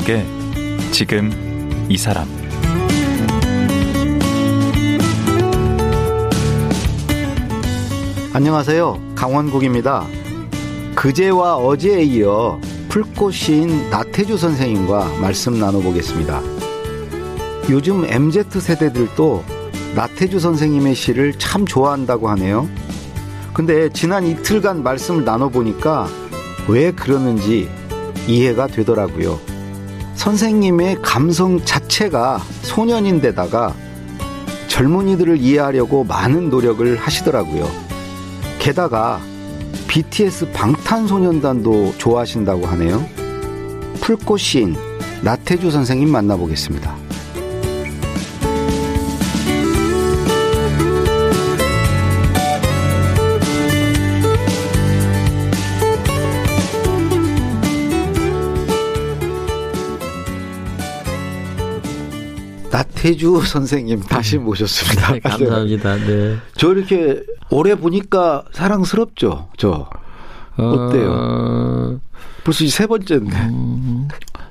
강원국의 지금 이 사람 안녕하세요. 강원국입니다. 그제와 어제에 이어 풀꽃인 나태주 선생님과 말씀 나눠보겠습니다. 요즘 MZ 세대들도 나태주 선생님의 시를 참 좋아한다고 하네요. 근데 지난 이틀간 말씀을 나눠보니까 왜 그러는지 이해가 되더라고요. 선생님의 감성 자체가 소년인데다가 젊은이들을 이해하려고 많은 노력을 하시더라고요. 게다가 BTS 방탄소년단도 좋아하신다고 하네요. 풀꽃신 나태주 선생님 만나보겠습니다. 나태주 선생님 다시 모셨습니다. 네, 감사합니다. 네. 저 이렇게 오래 보니까 사랑스럽죠. 저 어때요? 어, 벌써 세 번째인데. 음,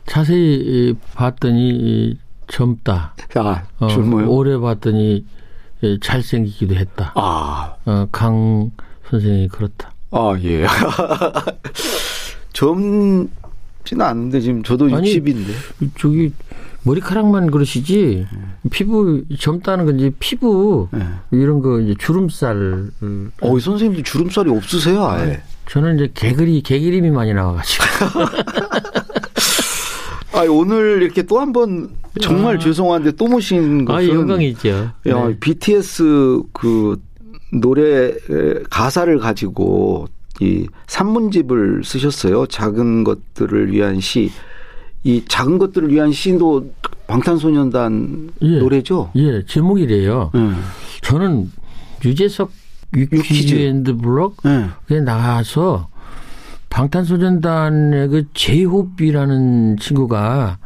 자세히 봤더니 젊다. 아, 어, 젊어요? 오래 봤더니 예, 잘생기기도 했다. 아, 어, 강 선생이 그렇다. 아 예. 젊지는 않은데 지금 저도 아니, 60인데. 저기 머리카락만 그러시지 피부 젊다는 건 이제 피부 네. 이런 거 이제 주름살 음, 어, 이 선생님도 주름살이 없으세요, 아예. 저는 이제 개그리 개기림이 많이 나와가지고 아, 오늘 이렇게 또 한 번 정말 아. 죄송한데 또 모신 것은 아 영광이죠. 야, 네. BTS 그 노래 가사를 가지고 이 산문집을 쓰셨어요. 작은 것들을 위한 시. 이 작은 것들을 위한 시도 방탄소년단 예. 노래죠. 예 제목이래요. 예. 저는 유재석 유퀴즈. 온 더 블럭 예. 에 나가서 방탄소년단의 그 제이홉이라는 친구가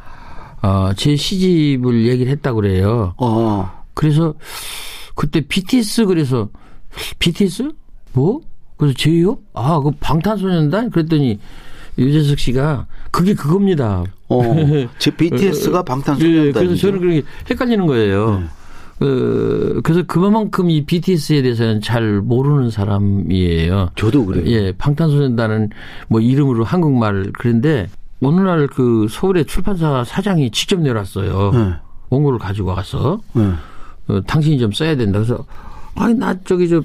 어, 제 시집을 얘기를 했다고 그래요. 어. 그래서 그때 BTS 그래서 BTS 뭐? 그래서 제이홉? 아, 그 방탄소년단? 그랬더니 유재석 씨가 그게 그겁니다. 어. 제 BTS가 예, 방탄소년단. 그래서 저는 그렇게 헷갈리는 거예요. 네. 그, 그래서 그만큼 이 BTS에 대해서는 잘 모르는 사람이에요. 저도 그래요. 예, 방탄소년단은 뭐 이름으로 한국말 그런데 어느 날 그 서울의 출판사 사장이 직접 내놨어요. 네. 원고를 가지고 와서 네. 어, 당신이 좀 써야 된다. 그래서 아니 나 저기 저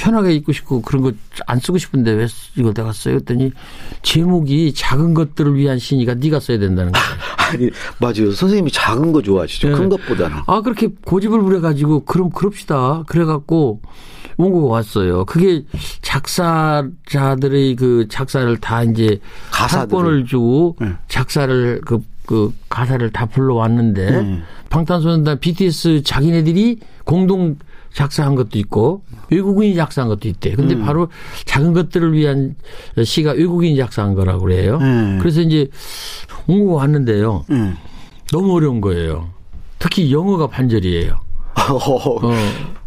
편하게 읽고 싶고 그런 거 안 쓰고 싶은데 왜 이거 내가 써요? 했더니 제목이 작은 것들을 위한 시니까 네가 써야 된다는 거예요. 아니, 맞아요. 선생님이 작은 거 좋아하시죠. 네. 큰 것보다는. 아 그렇게 고집을 부려가지고 그럼 그럽시다. 그래갖고 원고가 왔어요. 그게 작사자들의 그 작사를 다 이제. 사건을 주고 네. 작사를 그, 그 가사를 다 불러왔는데 네. 방탄소년단 BTS 자기네들이 공동 작사한 것도 있고 외국인이 작사한 것도 있대. 근데 음. 바로 작은 것들을 위한 시가 외국인이 작사한 거라고 그래요. 네. 그래서 이제 원고가 왔는데요. 음. 너무 어려운 거예요. 특히 영어가 반절이에요. 어.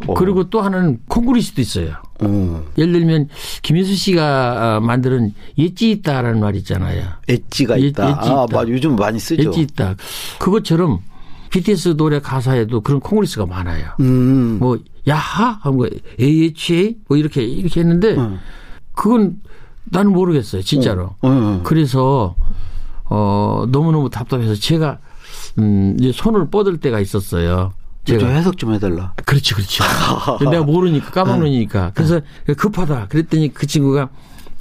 어. 그리고 또 하나는 콩쿠리스도 있어요. 어. 예를 들면 김인수 씨가 아, 만드는 예지 있다라는 말 있잖아요. 엣지가 엣- 있다. 엣지 아, 있다. 맞아. 요즘 많이 쓰죠. 예지 있다. 그것처럼 BTS 노래 가사에도 그런 콩쿠리스가 많아요. 음. 뭐 야하 뭐 AHA 뭐 이렇게 이렇게 했는데 어. 그건 나는 모르겠어요. 진짜로. 어, 어. 그래서 어 너무너무 답답해서 제가 음 이제 손을 뻗을 때가 있었어요. 좀 제가 해석 좀 해달라. 그렇지, 그렇지. 내가 모르니까 까먹으니까. 그래서 급하다. 그랬더니 그 친구가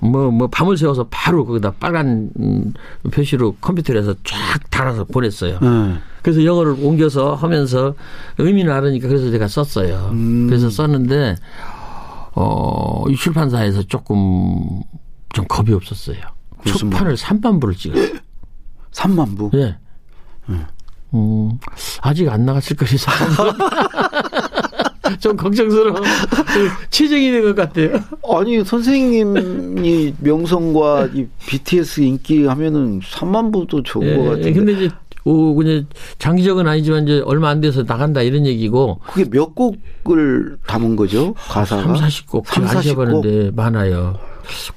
뭐, 뭐, 밤을 새워서 바로 거기다 빨간 음, 표시로 컴퓨터에서 쫙 달아서 보냈어요. 네. 그래서 영어를 옮겨서 하면서 의미는 알으니까 그래서 제가 썼어요. 음. 그래서 썼는데, 어, 이 출판사에서 조금 좀 겁이 없었어요. 초판을 3만 부를 찍었어요. 3만 부. 예. 음, 아직 안 나갔을 거리서. 좀 걱정스러워. 취직이 된 것 같아요. 아니 선생님이 명성과 이 BTS 인기 하면은 3만 부도 좋은 것 같은데. 예, 근데 이제 오, 그냥 장기적은 아니지만 이제 얼마 안 돼서 나간다 이런 얘기고. 그게 몇 곡을 담은 거죠? 가사가? 3, 40곡. 3, 제가 안 40곡? 해봤는데 많아요.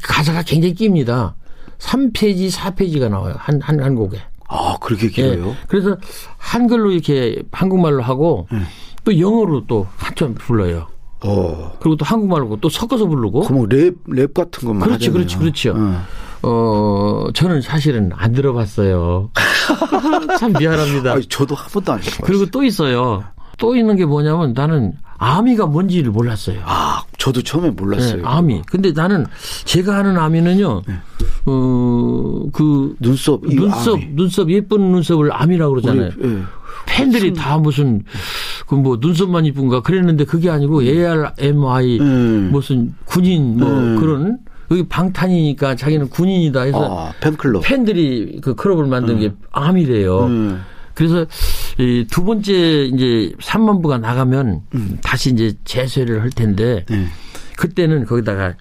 가사가 굉장히 깁니다. 3페이지, 4페이지가 나와요. 한, 한, 한 곡에. 아, 그렇게 길어요? 예. 그래서 한글로 이렇게 한국말로 하고 예. 또 영어로 또 한참 불러요. 어. 그리고 또 한국말로 또 섞어서 부르고. 그럼 랩, 랩 같은 것만 그렇지, 하잖아요. 그렇지, 그렇죠. 어. 어, 저는 사실은 안 들어봤어요. 참 미안합니다. 아니, 저도 한 번도 안 해봤어요. 그리고 또 있어요. 또 있는 게 뭐냐면 나는 아미가 뭔지를 몰랐어요. 아, 저도 처음에 몰랐어요. 네, 아미. 근데 나는 제가 아는 아미는요, 어, 그, 눈썹, 이 눈썹, 아미. 눈썹, 예쁜 눈썹을 아미라고 그러잖아요. 우리, 예. 팬들이 다 무슨, 그 뭐 눈썹만 이쁜가 그랬는데 그게 아니고 ARMI 음. 무슨 군인 뭐 음. 그런, 여기 방탄이니까 자기는 군인이다 해서 아, 팬클럽. 팬들이 그 클럽을 만든 게 아미래요. 음. 그래서 이 두 번째 이제 3만 부가 나가면 음. 다시 이제 재쇄를 할 텐데 네. 그때는 거기다가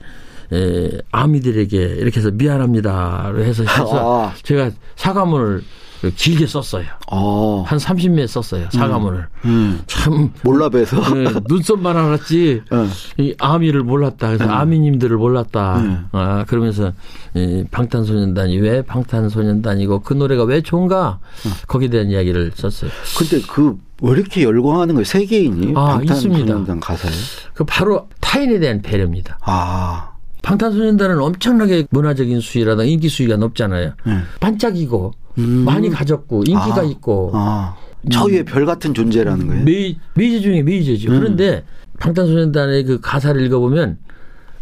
에, 아미들에게 이렇게 해서 미안합니다로 해서 해서 아. 제가 사과문을 길게 썼어요. 어. 한 30매 썼어요. 사과문을. 음. 참 몰라봬서. 네, 눈썹만 알았지 어. 이 아미를 몰랐다. 그래서 아미님들을 몰랐다. 음. 아, 그러면서 이 방탄소년단이 왜 방탄소년단이고 그 노래가 왜 좋은가 거기에 대한 이야기를 썼어요. 근데 그, 왜 이렇게 열광하는 거예요? 세계인이? 아, 방탄소년단 가사에? 그 바로 타인에 대한 배려입니다. 아. 방탄소년단은 엄청나게 문화적인 수위라든가 인기 수위가 높잖아요. 네. 반짝이고 음. 많이 가졌고 인기가 아. 있고 아. 저 위에 별 같은 존재라는 거예요? 메이, 메이저 중에 메이저죠. 음. 그런데 방탄소년단의 그 가사를 읽어보면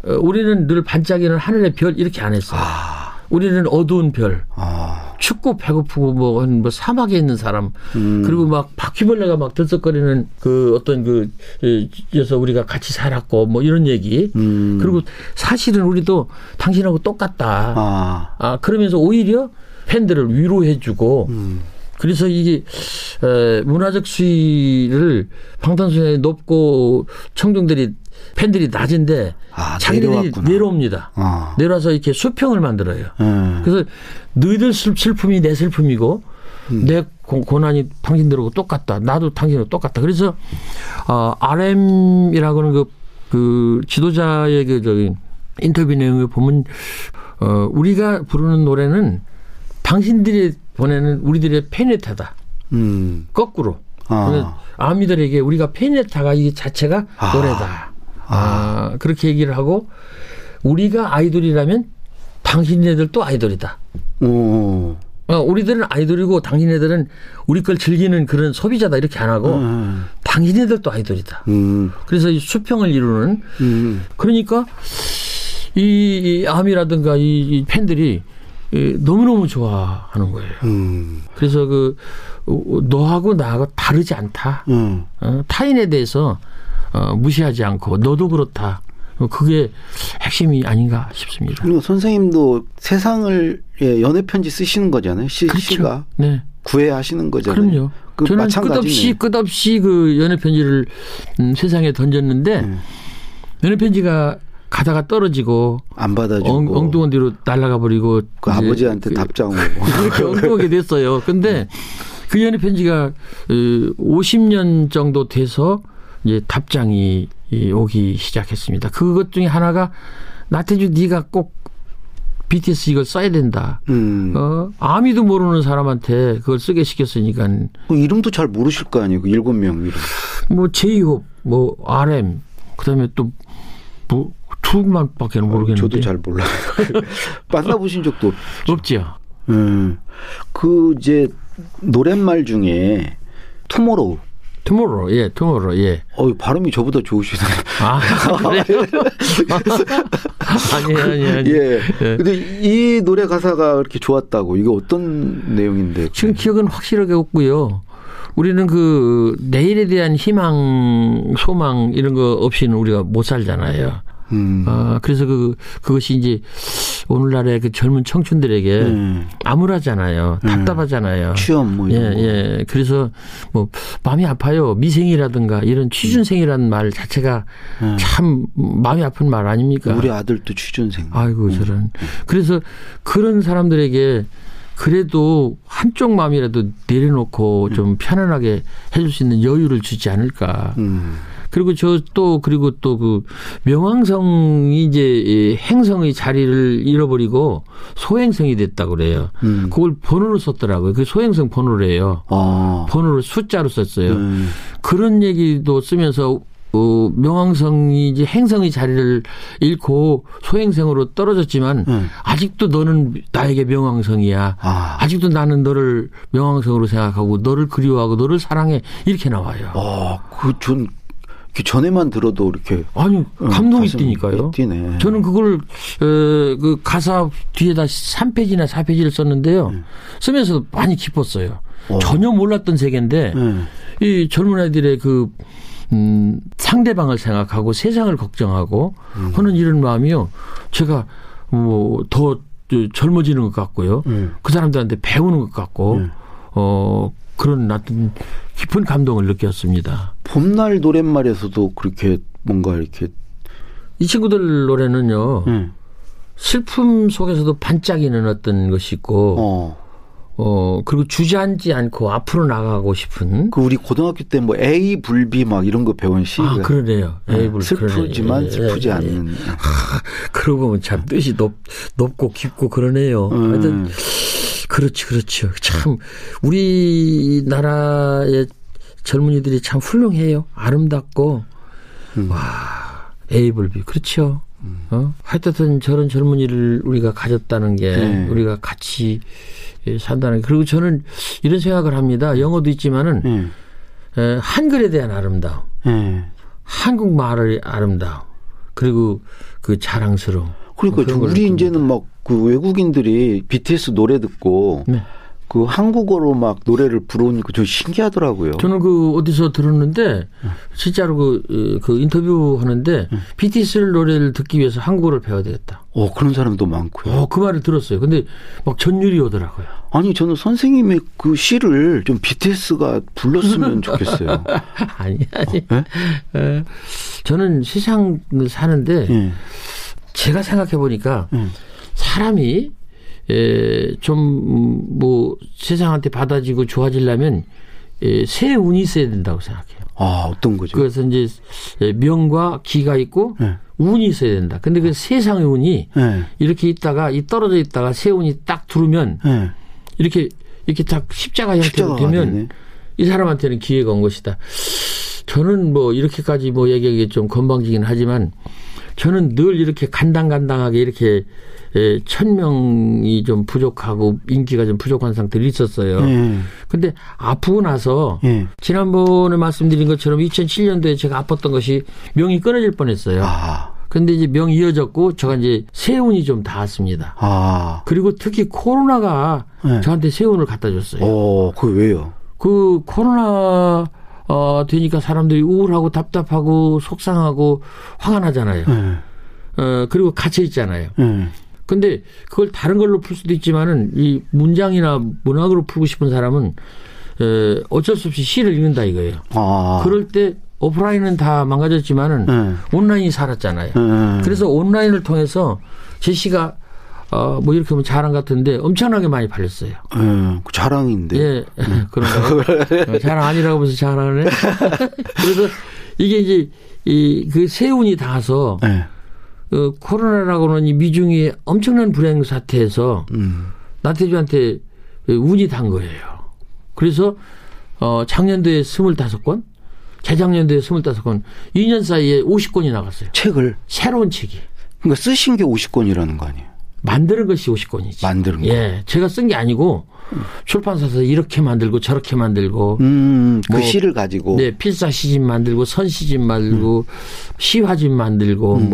어, 우리는 늘 반짝이는 하늘의 별 이렇게 안 했어요. 아. 우리는 어두운 별, 아. 춥고 배고프고 뭐, 한뭐 사막에 있는 사람, 음. 그리고 막 바퀴벌레가 막 들썩거리는 그 어떤 그, 에서 우리가 같이 살았고 뭐 이런 얘기. 음. 그리고 사실은 우리도 당신하고 똑같다. 아. 아, 그러면서 오히려 팬들을 위로해주고 음. 그래서 이게 에, 문화적 수위를 방탄소년단이 높고 청중들이 팬들이 낮은데 아, 자기들이. 내려옵니다. 아. 내려와서 이렇게 수평을 만들어요. 음. 그래서 너희들 슬- 슬픔이 내 슬픔이고 음. 내 고, 고난이 당신들하고 똑같다. 나도 당신하고 똑같다. 그래서 어, RM이라고는 그, 그 지도자의 그 저기 인터뷰 내용을 보면 어, 우리가 부르는 노래는 당신들이 보내는 우리들의 페네타다. 음. 거꾸로. 아. 아미들에게 우리가 페네타가 이 자체가 아. 노래다. 아, 그렇게 얘기를 하고 우리가 아이돌이라면 당신네들도 아이돌이다. 오. 어, 우리들은 아이돌이고 당신네들은 우리 걸 즐기는 그런 소비자다 이렇게 안 하고 음. 당신네들도 아이돌이다. 음. 그래서 이 수평을 이루는 음. 그러니까 이, 이 암이라든가 이, 이 팬들이 이 너무너무 좋아하는 거예요. 음. 그래서 그 어, 너하고 나하고 다르지 않다. 음. 어, 타인에 대해서 어, 무시하지 않고 너도 그렇다. 어, 그게 핵심이 아닌가 싶습니다. 그리고 선생님도 세상을 예, 연애 편지 쓰시는 거잖아요. 시, 시가 네. 구애하시는 거잖아요. 그럼요. 그 저는 마찬가지네. 끝없이 끝없이 그 연애 편지를 음, 세상에 던졌는데 음. 연애 편지가 가다가 떨어지고 안 받아주고 엉, 엉뚱한 뒤로 날아가 버리고 그 아버지한테 그- 답장 오고 이렇게 엉뚱하게 됐어요. 근데 그 연애 편지가 50년 정도 돼서 이제 답장이 이 오기 시작했습니다. 그것 중에 하나가 나태주 네가 꼭 BTS 이걸 써야 된다. 음. 어, 아미도 모르는 사람한테 그걸 쓰게 시켰으니까 그 이름도 잘 모르실 거 아니에요. 그 일곱 명 이름. 뭐 제이홉, 뭐 RM, 그다음에 또뭐 투만밖에 모르겠는데 저도 잘 몰라요. 만나보신 적도 없. 없지요. 음. 그 이제 노랫말 중에 투모로우. 투모로, 예, 투모로, 예. 어 발음이 저보다 좋으시네요. 아, 그래요? 아니, 아니, 아니. 예. 예. 근데 이 노래 가사가 그렇게 좋았다고 이게 어떤 내용인데? 지금 기억은 확실하게 없고요. 우리는 그 내일에 대한 희망, 소망 이런 거 없이는 우리가 못 살잖아요. 음. 아, 그래서 그 그것이 이제 오늘날의 그 젊은 청춘들에게 음. 암울하잖아요. 답답하잖아요. 취업 뭐 예, 이런 거. 예. 그래서 뭐 마음이 아파요. 미생이라든가 이런 취준생이라는 말 자체가 음. 참 마음이 아픈 말 아닙니까? 우리 아들도 취준생. 아이고 음. 저런. 그래서 그런 사람들에게 그래도 한쪽 마음이라도 내려놓고 좀 편안하게 해줄 수 있는 여유를 주지 않을까. 음. 그리고 저 또 그리고 또 그 명왕성이 이제 이 행성의 자리를 잃어버리고 소행성이 됐다고 그래요. 음. 그걸 번호로 썼더라고요. 그 소행성 번호래요. 아. 번호를 숫자로 썼어요. 음. 그런 얘기도 쓰면서 어, 명왕성이 이제 행성의 자리를 잃고 소행성으로 떨어졌지만 음. 아직도 너는 나에게 명왕성이야. 아. 아직도 나는 너를 명왕성으로 생각하고 너를 그리워하고 너를 사랑해 이렇게 나와요. 아, 그전 전에만 들어도 이렇게 아니 어, 감동이 가슴이 뛰니까요. 뛰네. 저는 그걸 어, 그 가사 뒤에다 3페이지나 4페이지를 썼는데요. 네. 쓰면서 많이 기뻤어요. 어. 전혀 몰랐던 세계인데 네. 이 젊은 아이들의 그 음, 상대방을 생각하고 세상을 걱정하고 음. 하는 이런 마음이요. 제가 뭐더 젊어지는 것 같고요. 음. 그 사람들한테 배우는 것 같고 네. 어 그런 어떤 깊은 감동을 느꼈습니다. 봄날 노랫말에서도 그렇게 뭔가 이렇게 이 친구들 노래는요. 네. 슬픔 속에서도 반짝이는 어떤 것이 있고 어. 어 그리고 주저앉지 않고 앞으로 나가고 싶은 그 우리 고등학교 때 뭐 A 불비 막 이런 거 배운 시. 아 그러네요. 에이블 슬프지만 그러네. 예, 슬프지 예, 예. 않는. 그러고 보면 참 뜻이 높, 높고 깊고 그러네요. 음. 하여튼 그렇지 그렇죠. 참 우리나라의 젊은이들이 참 훌륭해요. 아름답고 음. 와 에이블비 그렇죠. 어? 하여튼 저런 젊은이를 우리가 가졌다는 게 네. 우리가 같이 예, 산다는 게 그리고 저는 이런 생각을 합니다. 영어도 있지만은 예. 에, 한글에 대한 아름다움, 예. 한국말의 아름다움, 그리고 그 자랑스러움. 그러니까 우리 좀- 이제는 막 그 외국인들이 BTS 노래 듣고 네. 그 한국어로 막 노래를 부르니까 저 신기하더라고요. 저는 그 어디서 들었는데 진짜로 그, 어, 그 인터뷰 하는데 BTS 노래를 듣기 위해서 한국어를 배워야 되겠다. 어 그런 사람도 많고요. 어, 그 말을 들었어요. 근데 막 전율이 오더라고요. 아니 저는 선생님의 그 시를 좀 BTS가 불렀으면 좋겠어요. 아니, 아니. 네? 에, 저는 세상을 사는데 예. 제가 생각해 보니까 음. 사람이 에, 좀 뭐 세상한테 받아지고 좋아지려면 에, 새 운이 있어야 된다고 생각해요. 아 어떤 거죠? 그래서 이제 에, 명과 기가 있고 네. 운이 있어야 된다. 근데 그 세상의 운이 예. 이렇게 있다가 이 떨어져 있다가 새 운이 딱 들어오면 예. 이렇게 이렇게 딱 십자가 형태로 되면 되네. 이 사람한테는 기회가 온 것이다. 저는 뭐 이렇게까지 뭐 얘기하기 좀 건방지긴 하지만 저는 늘 이렇게 간당간당하게 이렇게 에, 천 명이 좀 부족하고 인기가 좀 부족한 상태로 있었어요. 예. 근데 아프고 나서 예. 지난번에 말씀드린 것처럼 2007년도에 제가 아팠던 것이 명이 끊어질 뻔했어요. 아. 근데 이제 명이 이어졌고 제가 이제 세운이 좀 닿았습니다. 아. 그리고 특히 코로나가 네. 저한테 세운을 갖다 줬어요. 어, 그 왜요? 그 코로나 어 되니까 사람들이 우울하고 답답하고 속상하고 화가 나잖아요. 예. 어 그리고 갇혀 있잖아요. 예. 근데 그걸 다른 걸로 풀 수도 있지만은 이 문장이나 문학으로 풀고 싶은 사람은 에, 어쩔 수 없이 시를 읽는다 이거예요. 아. 그럴 때 오프라인은 다 망가졌지만은 예. 온라인이 살았잖아요. 예. 그래서 온라인을 통해서 제 시가 어, 뭐 이렇게 하면 자랑 같은데 엄청나게 많이 팔렸어요. 예. 그 자랑인데. 예, 그런가요? 어, 자랑 아니라고 하면서 자랑을 해? 그래서 이게 이제 이 그 세운이 닿아서 예. 어, 코로나라고는 이 미중의 엄청난 불행 사태에서 음. 나태주한테 운이 단 거예요. 그래서 어, 작년도에 25권, 재작년도에 25권, 2년 사이에 50권이 나갔어요. 책을 새로운 책이. 그러니까 쓰신 게 50권이라는 거 아니에요? 만드는 것이 50권이지. 만드는 거. 예. 제가 쓴 게 아니고 출판사에서 이렇게 만들고 저렇게 만들고 음, 그 뭐, 시를 가지고. 네, 필사 시집 만들고 선 시집 만들고 시화집 만들고 음.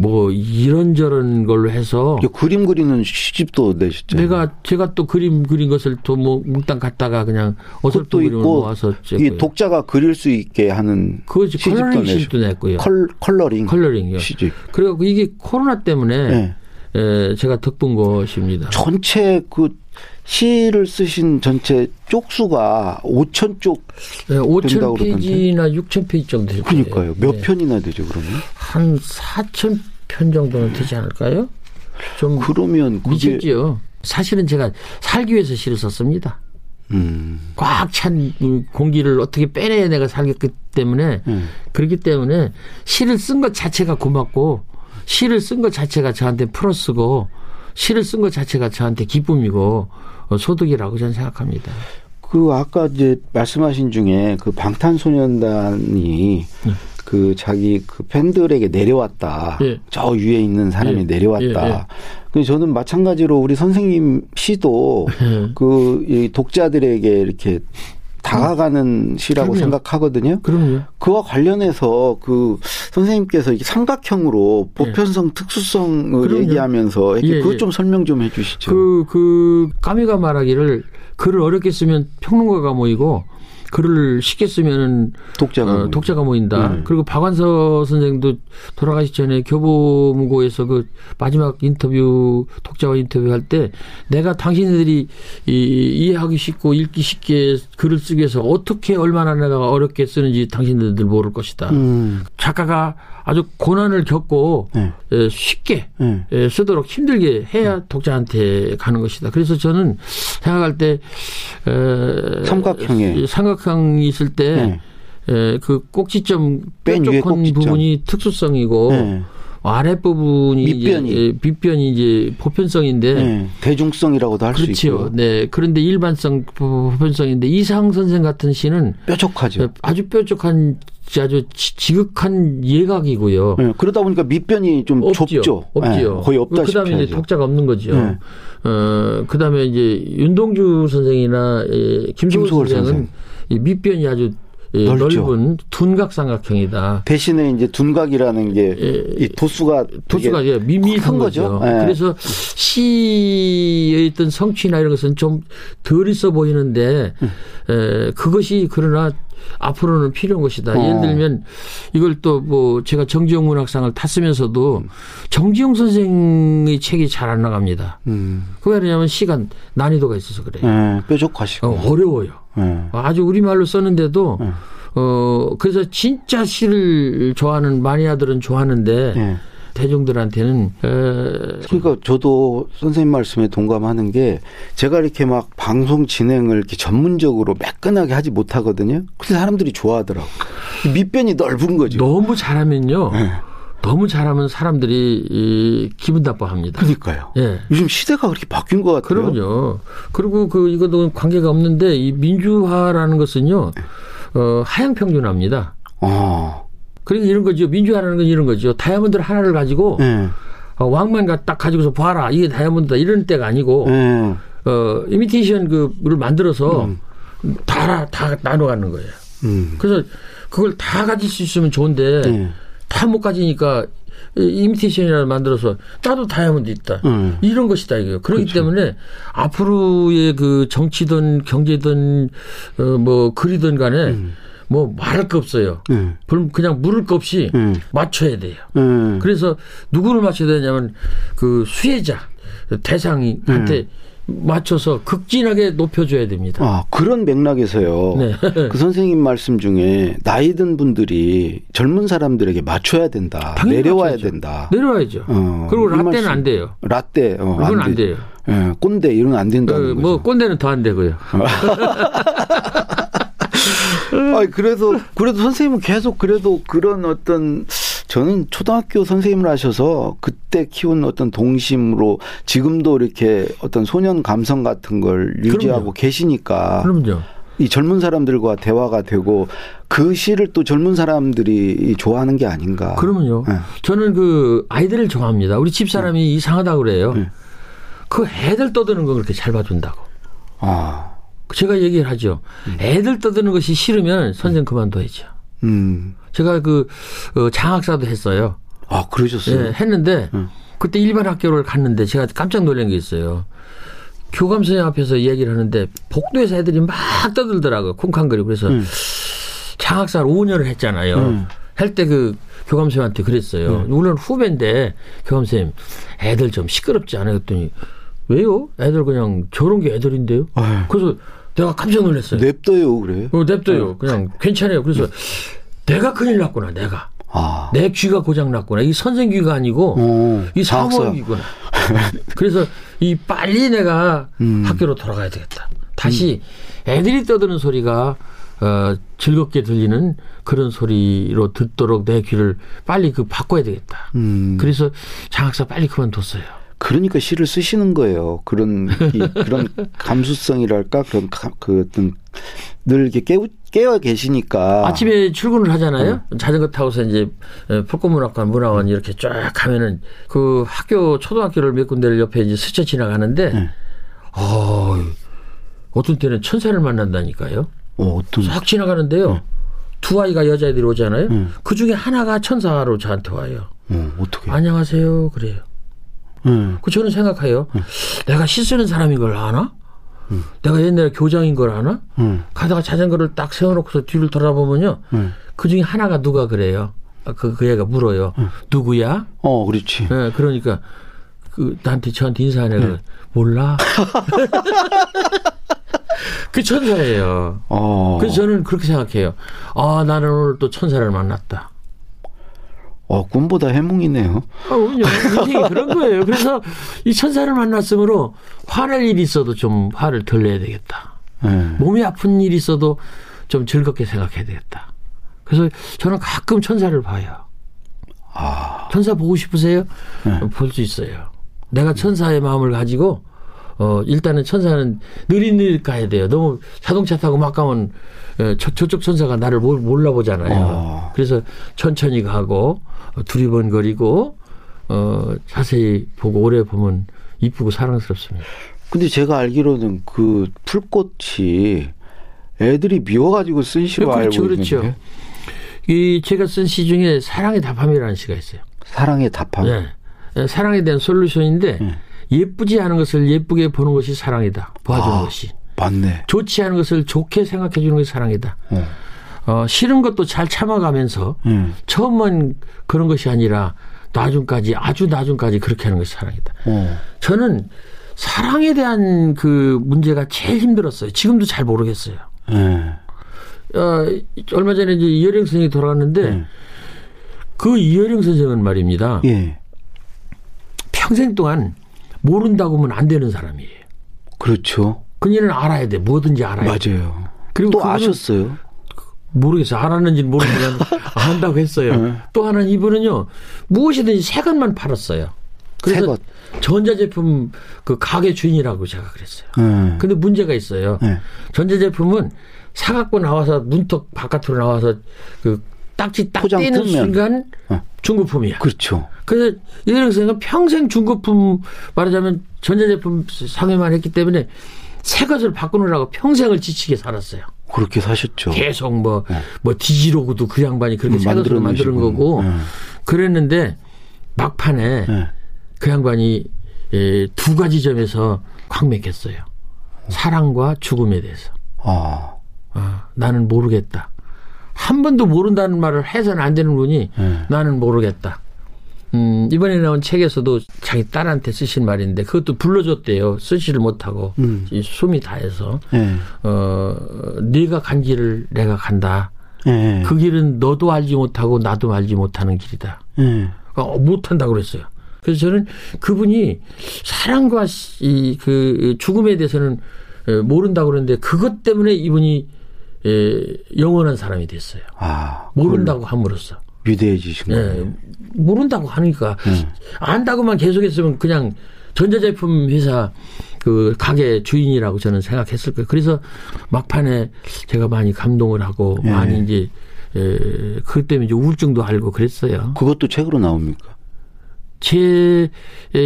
뭐뭐 이런저런 걸로 해서 이게 그림 그리는 시집도 내셨잖아요. 내가 제가 또 그림 그린 것을 또뭐 묵당 갔다가 그냥 그림을 있고 모아서 이. 독자가 그릴 수 있게 하는 그거지 시집도 coloring. 시집도 냈고요. 컬, coloring coloring이요. 시집. 그래갖고 이게 코로나 때문에 네. 에, 제가 덕분 것입니다. 전체 그 시를 쓰신 전체 쪽수가 5천 쪽 네, 5천 된다고 페이지나 6천 페이지 정도 될 거예요. 그러니까요. 몇 네. 편이나 되죠, 그러면? 한 4천 편 정도는 되지 않을까요? 좀 그러면 그게 미쳤지요. 사실은 제가 살기 위해서 시를 썼습니다. 음. 꽉찬 공기를 어떻게 빼내야 내가 살겠기 때문에 음. 그렇기 때문에 시를 쓴 것 자체가 고맙고 시를 쓴 것 자체가 저한테 플러스고 시를 쓴 것 자체가 저한테 기쁨이고 어, 소득이라고 저는 생각합니다. 그 아까 이제 말씀하신 중에 그 방탄소년단이 네. 그 자기 그 팬들에게 내려왔다. 예. 저 위에 있는 사람이 예. 내려왔다. 예, 예. 그 저는 마찬가지로 우리 선생님 시도 예. 그이 독자들에게 이렇게 다가가는 시라고 그럼요. 생각하거든요. 그럼요. 그와 관련해서 그 선생님께서 이게 삼각형으로 보편성 특수성을 예. 그럼요. 얘기하면서 이렇게 예, 그것 예. 좀 설명 좀 해주시죠. 그, 그, 까미가 말하기를 글을 어렵게 쓰면 평론가가 모이고 글을 쉽게 쓰면은 독자가 어. 독자가 모인다. 네. 그리고 박완서 선생도 돌아가시기 전에 교보문고에서 그 마지막 인터뷰 독자와 인터뷰할 때 내가 당신들이 이, 이해하기 쉽고 읽기 쉽게 글을 쓰기 위해서 어떻게 얼마나 내가 어렵게 쓰는지 당신들 모를 것이다. 음. 작가가 아주 고난을 겪고 네. 에, 쉽게 네. 에, 쓰도록 힘들게 해야 독자한테 가는 것이다. 그래서 저는 생각할 때 에, 삼각형에. 삼각형이 있을 때 네. 에, 그 꼭지점 뾰족한 꼭지점. 부분이 특수성이고 네. 아랫 부분이 밑변이. 이제 에, 밑변이 이제 보편성인데 네. 대중성이라고도 할수 그렇죠. 있고 네. 그런데 일반성 보편성인데 이상 선생 같은 시는 뾰족하죠. 아주 뾰족한 아주 지- 지극한 예각이고요. 네. 그러다 보니까 밑변이 좀 없지요. 좁죠. 없지요. 네. 거의 없다시피 그다음에 이제. 독자가 없는 거죠. 네. 어, 그다음에 이제 윤동주 선생이나 예, 김소월 김소월 선생은 선생. 이 밑변이 아주 예, 넓죠. 넓은 둔각 삼각형이다. 대신에 이제 둔각이라는 게 이 도수가 되게 도수가 이제 밋밋한 큰 거죠. 거죠. 네. 그래서 시에 있던 성취나 이런 것은 좀 덜 있어 보이는데 음. 에, 그것이 그러나 앞으로는 필요한 것이다. 어. 예를 들면 이걸 또 뭐 제가 정지용 문학상을 탔으면서도 음. 정지용 선생의 책이 잘 안 나갑니다. 음. 그게 왜냐하면 시간 난이도가 있어서 그래요. 네. 뾰족하시고. 어, 어려워요. 네. 아주 우리말로 썼는데도 음. 어 그래서 진짜 시를 좋아하는 마니아들은 좋아하는데 네. 대중들한테는 에, 그러니까 저도 선생님 말씀에 동감하는 게 제가 이렇게 막 방송 진행을 이렇게 전문적으로 매끈하게 하지 못하거든요. 근데 사람들이 좋아하더라고. 이 밑변이 넓은 거죠. 너무 잘하면요. 네. 너무 잘하면 사람들이 이, 기분 나빠합니다. 그러니까요. 예. 요즘 시대가 그렇게 바뀐 것 같아요. 그럼요. 그리고 그 이것도 관계가 없는데 이 민주화라는 것은요. 어, 하향 평준화입니다. 어. 그리고 이런 거죠. 민주화라는 건 이런 거죠. 다이아몬드 하나를 가지고 네. 어, 왕만 가- 딱 가지고서 봐라. 이게 다이아몬드다. 이런 때가 아니고 네. 어, 이미테이션 그를 만들어서 다, 다 나눠 가는 거예요. 음. 그래서 그걸 다 가질 수 있으면 좋은데 네. 다못 가지니까 이- 이미테이션이라는 만들어서 나도 다이아몬드 있다. 음. 이런 것이다 이거요. 그렇기 그렇죠. 때문에 앞으로의 그 정치든 경제든 어, 뭐 글이든 간에 음. 뭐 말할 거 없어요. 네. 별- 그냥 물을 거 없이 음. 맞춰야 돼요. 네. 그래서 누구를 맞춰야 되냐면 그 수혜자 대상한테 맞춰서 극진하게 높여줘야 됩니다. 아, 그런 맥락에서요. 네. 그 선생님 말씀 중에 나이 든 분들이 젊은 사람들에게 맞춰야 된다. 내려와야 맞춰야죠. 된다. 내려와야죠. 어, 그리고 이 라떼는 말씀. 안 돼요. 라떼. 어, 그건 안 돼. 돼요. 예, 꼰대 이런 거안 된다는 어, 거죠. 뭐 꼰대는 더 안 되고요. 아, 그래서 그래도 선생님은 계속 그래도 그런 어떤 저는 초등학교 선생님을 하셔서 그때 키운 어떤 동심으로 지금도 이렇게 어떤 소년 감성 같은 걸 유지하고 그럼요. 계시니까 그럼요. 이 젊은 사람들과 대화가 되고 그 시를 또 젊은 사람들이 좋아하는 게 아닌가. 그러면요. 네. 저는 그 아이들을 좋아합니다. 우리 집 사람이 이상하다 그래요. 네. 그 애들 떠드는 거 그렇게 잘 봐준다고. 아, 제가 얘기를 하죠. 애들 떠드는 것이 싫으면 선생 그만둬야죠. 음, 제가 그 어, 장학사도 했어요. 아 그러셨어요. 예, 했는데 음. 그때 일반 학교를 갔는데 제가 깜짝 놀란 게 있어요. 교감 선생 앞에서 이야기를 하는데 복도에서 애들이 막 떠들더라고요. 쿵쾅거리고 그래서 음. 장학사를 5년을 했잖아요. 음. 할때 그 교감 선생한테 그랬어요. 물론 후배인데 교감 선생 애들 좀 시끄럽지 않아요? 했더니 왜요? 애들 그냥 저런 게 애들인데요. 아유. 그래서 내가 깜짝 놀랐어요. 냅둬요 그래. 어, 냅둬요. 그냥 괜찮아요. 그래서 내가 큰일 났구나. 내가 아, 내 귀가 고장 났구나. 이 선생 귀가 아니고 어, 이 장학사. 사모이구나. 그래서 이 빨리 내가 음. 학교로 돌아가야 되겠다. 다시 애들이 떠드는 소리가 어, 즐겁게 들리는 그런 소리로 듣도록 내 귀를 빨리 그 바꿔야 되겠다. 음. 그래서 장학사 빨리 그만뒀어요. 그러니까 시를 쓰시는 거예요. 그런 이, 그런 감수성이랄까 그런 가, 그 어떤 늘 이렇게 깨우, 깨어 계시니까 아침에 출근을 하잖아요. 자전거 타고서 이제 어, 폭군문학관 문화원 이렇게 쫙 가면은 그 학교 초등학교를 몇 군데를 옆에 이제 스쳐 지나가는데 네. 어, 어떤 때는 천사를 만난다니까요. 어, 어떤 싹 지나가는데요. 두 아이가 여자애들이 오잖아요. 음. 그 중에 하나가 천사로 저한테 와요. 어, 어떻게? 안녕하세요. 그래요. 음. 그 저는 생각해요. 내가 시 쓰는 사람인 걸 아나? 내가 옛날에 교장인 걸 아나? 음. 가다가 자전거를 딱 세워놓고서 뒤를 돌아보면요. 음. 그 중에 하나가 누가 그래요. 아, 그, 그 애가 물어요. 누구야? 어, 그렇지. 예, 그러니까 그 나한테 저한테 인사하는 애가 몰라. 그 천사예요. 어. 그래서 저는 그렇게 생각해요. 아, 나는 오늘 또 천사를 만났다. 어, 꿈보다 해몽이네요. 아, 그럼요. 인생이 그런 거예요. 그래서 이 천사를 만났으므로 화낼 일이 있어도 좀 화를 덜 내야 되겠다. 예. 몸이 아픈 일이 있어도 좀 즐겁게 생각해야 되겠다. 그래서 저는 가끔 천사를 봐요. 아. 천사 보고 싶으세요? 네. 볼수 있어요. 내가 천사의 마음을 가지고 어 일단은 천사는 느릿 느릿 가야 돼요. 너무 자동차 타고 막 가면 어, 저, 저쪽 천사가 나를 몰- 몰라보잖아요. 어. 그래서 천천히 가고 어, 두리번거리고 어 자세히 보고 오래 보면 이쁘고 사랑스럽습니다. 근데 제가 알기로는 그 풀꽃이 애들이 미워가지고 쓴 시로 그렇죠, 알고 그렇죠. 있는데 이 제가 쓴 시 중에 사랑의 답함이라는 시가 있어요. 사랑의 답함. 예. 예, 사랑에 대한 솔루션인데 예. 예쁘지 않은 것을 예쁘게 보는 것이 사랑이다. 봐주는 아. 것이. 맞네. 좋지 않은 것을 좋게 생각해 주는 것이 사랑이다. 어. 어, 싫은 것도 잘 참아가면서 음. 처음만 그런 것이 아니라 나중까지 아주 나중까지 그렇게 하는 것이 사랑이다. 어. 저는 사랑에 대한 그 문제가 제일 힘들었어요. 지금도 잘 모르겠어요. 예. 어, 얼마 전에 이제 이효령 선생님이 돌아갔는데 음. 그 이효령 선생은 말입니다. 예. 평생 동안 모른다고 하면 안 되는 사람이에요. 그렇죠. 그녀는 알아야 돼. 뭐든지 알아야 돼. 맞아요. 그리고 또 아셨어요? 모르겠어요. 알았는지는 모르지만 안다고 했어요. 네. 또 하나 이분은요 무엇이든지 새 것만 팔았어요. 그래서 새 것. 전자제품 그 가게 주인이라고 제가 그랬어요. 예. 근데 문제가 있어요. 예. 전자제품은 사갖고 나와서 문턱 바깥으로 나와서 그 딱지 딱 포장 떼는. 순간 어. 중고품이야. 그렇죠. 그래서 이대령 선생은 평생 중고품 말하자면 전자제품 상회만 했기 때문에 새 것을 바꾸느라고 평생을 지치게 살았어요. 그렇게 사셨죠. 계속 뭐, 네. 뭐 디지로그도 그 양반이 그렇게 음, 새 것으로 만드는. 거고 네. 그랬는데 막판에 예. 그 양반이 예, 두 가지 점에서 광맥했어요. 사랑과 죽음에 대해서. 아. 아, 나는 모르겠다. 한 번도 모른다는 말을 해서는 안 되는 분이 예. 나는 모르겠다. 음, 이번에 나온 책에서도 자기 딸한테 쓰신 말인데 그것도 불러줬대요. 쓰지를 못하고 음. 이 숨이 다해서 예. 어, 네가 간 길을 내가 간다. 예. 그 길은 너도 알지 못하고 나도 알지 못하는 길이다. 예. 어, 못한다고 그랬어요. 그래서 저는 그분이 사랑과 이 그 죽음에 대해서는 에, 모른다고 그러는데 그것 때문에 이분이 에, 영원한 사람이 됐어요. 아. 모른다고 함으로써. 위대해지신 거예요. 예, 모른다고 하니까 네. 안다고만 계속했으면 그냥 전자제품 회사 그 가게 주인이라고 저는 생각했을 거예요. 그래서 막판에 제가 많이 감동을 하고 예. 많이 이제 에, 그것 때문에 이제 우울증도 알고 그랬어요. 그것도 책으로 나옵니까? 제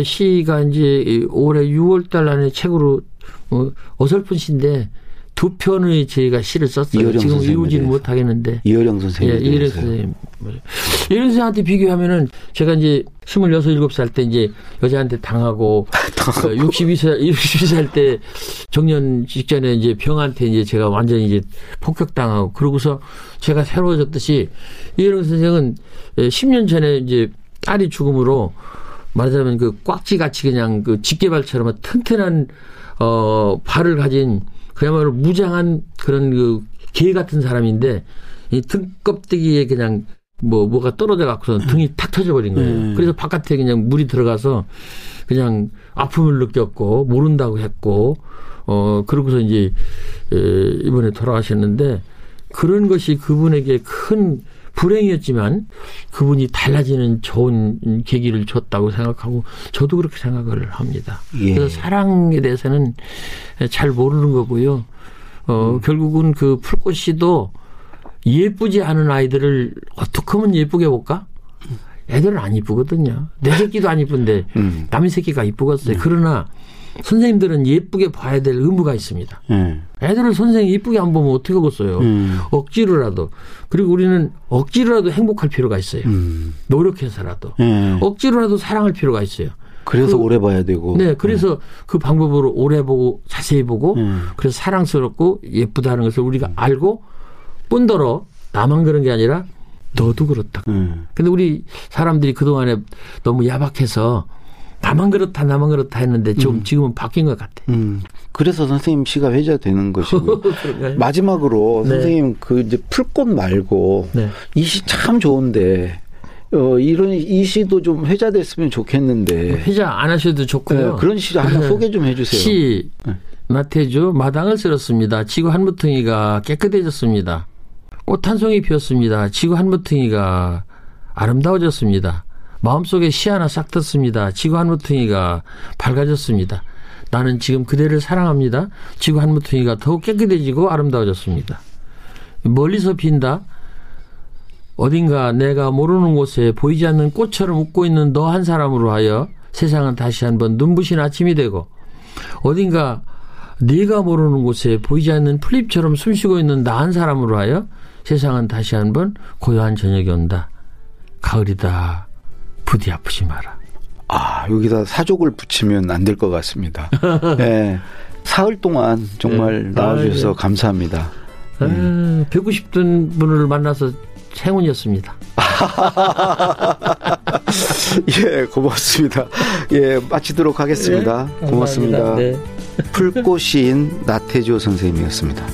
시가 이제 올해 6월 달 안에 책으로 어, 어설픈 시인데 두 편의 제가 시를 썼어요. 지금 이루지는. 못하겠는데. 이효령 예, 선생님. 이효령 선생님. 이효령 선생한테 비교하면은 제가 이제 26, 7살 때 이제 여자한테 당하고, 62살, 62살 때 정년 직전에 이제 병한테 이제 제가 완전히 이제 폭격당하고 그러고서 제가 새로워졌듯이 이효령 선생은 10년 전에 이제 딸이 죽음으로 말하자면 그 꽉지같이 그냥 그 집게발처럼 튼튼한 어 발을 가진 그야말로 무장한 그런 그개 같은 사람인데 이 등 껍데기에 그냥 뭐 뭐가 떨어져 갖고서 등이 탁 터져 버린 거예요. 음. 그래서 바깥에 그냥 물이 들어가서 그냥 아픔을 느꼈고 모른다고 했고 어, 그러고서 이제, 에, 이번에 돌아가셨는데 그런 것이 그분에게 큰 불행이었지만 그분이 달라지는 좋은 계기를 줬다고 생각하고 저도 그렇게 생각을 합니다. 예. 그래서 사랑에 대해서는 잘 모르는 거고요. 어, 결국은 그 풀꽃 씨도 예쁘지 않은 아이들을 어떻게 하면 예쁘게 볼까? 애들은 안 이쁘거든요. 내 새끼도 안 이쁜데 음. 남의 새끼가 이쁘겠어요. 그러나 선생님들은 예쁘게 봐야 될 의무가 있습니다. 예. 애들을 선생님이 이쁘게 안 보면 어떻게 하겠어요. 음. 억지로라도. 그리고 우리는 억지로라도 행복할 필요가 있어요. 음. 노력해서라도. 예. 억지로라도 사랑할 필요가 있어요. 그래서 그- 오래 봐야 되고. 네, 그래서 그 방법으로 오래 보고 자세히 보고 음. 그래서 사랑스럽고 예쁘다는 것을 우리가 알고 뿐더러 나만 그런 게 아니라 너도 그렇다. 음. 근데 우리 사람들이 그동안에 너무 야박해서 나만 그렇다, 나만 그렇다 했는데 좀 지금은 바뀐 것 같아. 음. 그래서 선생님 시가 회자되는 것이고. 마지막으로 네. 선생님 그 이제 풀꽃 말고 네. 이시 참 좋은데 어 이런 이 시도 좀 회자됐으면 좋겠는데 회자 안 하셔도 좋고요. 네, 그런 시 하나 네. 소개 좀 해주세요. 시 네. 나태주 마당을 쓸었습니다. 지구 한 무퉁이가 깨끗해졌습니다. 꽃 한 송이 피었습니다. 지구 한 무퉁이가 아름다워졌습니다. 마음속에 시 하나 싹 떴습니다. 지구 한 무퉁이가 밝아졌습니다. 나는 지금 그대를 사랑합니다. 지구 한 무퉁이가 더욱 깨끗해지고 아름다워졌습니다. 멀리서 빈다. 어딘가 내가 모르는 곳에 보이지 않는 꽃처럼 웃고 있는 너 한 사람으로 하여 세상은 다시 한번 눈부신 아침이 되고 어딘가 네가 모르는 곳에 보이지 않는 풀잎처럼 숨쉬고 있는 나 한 사람으로 하여 세상은 다시 한번 고요한 저녁이 온다. 가을이다. 부디 아프지 마라. 아 여기다 사족을 붙이면 안 될 것 같습니다. 네. 사흘 동안 정말 네. 나와주셔서 아, 네. 감사합니다. 아, 뵙고 싶던 분을 만나서 행운이었습니다. 예, 고맙습니다. 예, 마치도록 하겠습니다. 네, 고맙습니다. 네. 풀꽃시인 나태주 선생님이었습니다.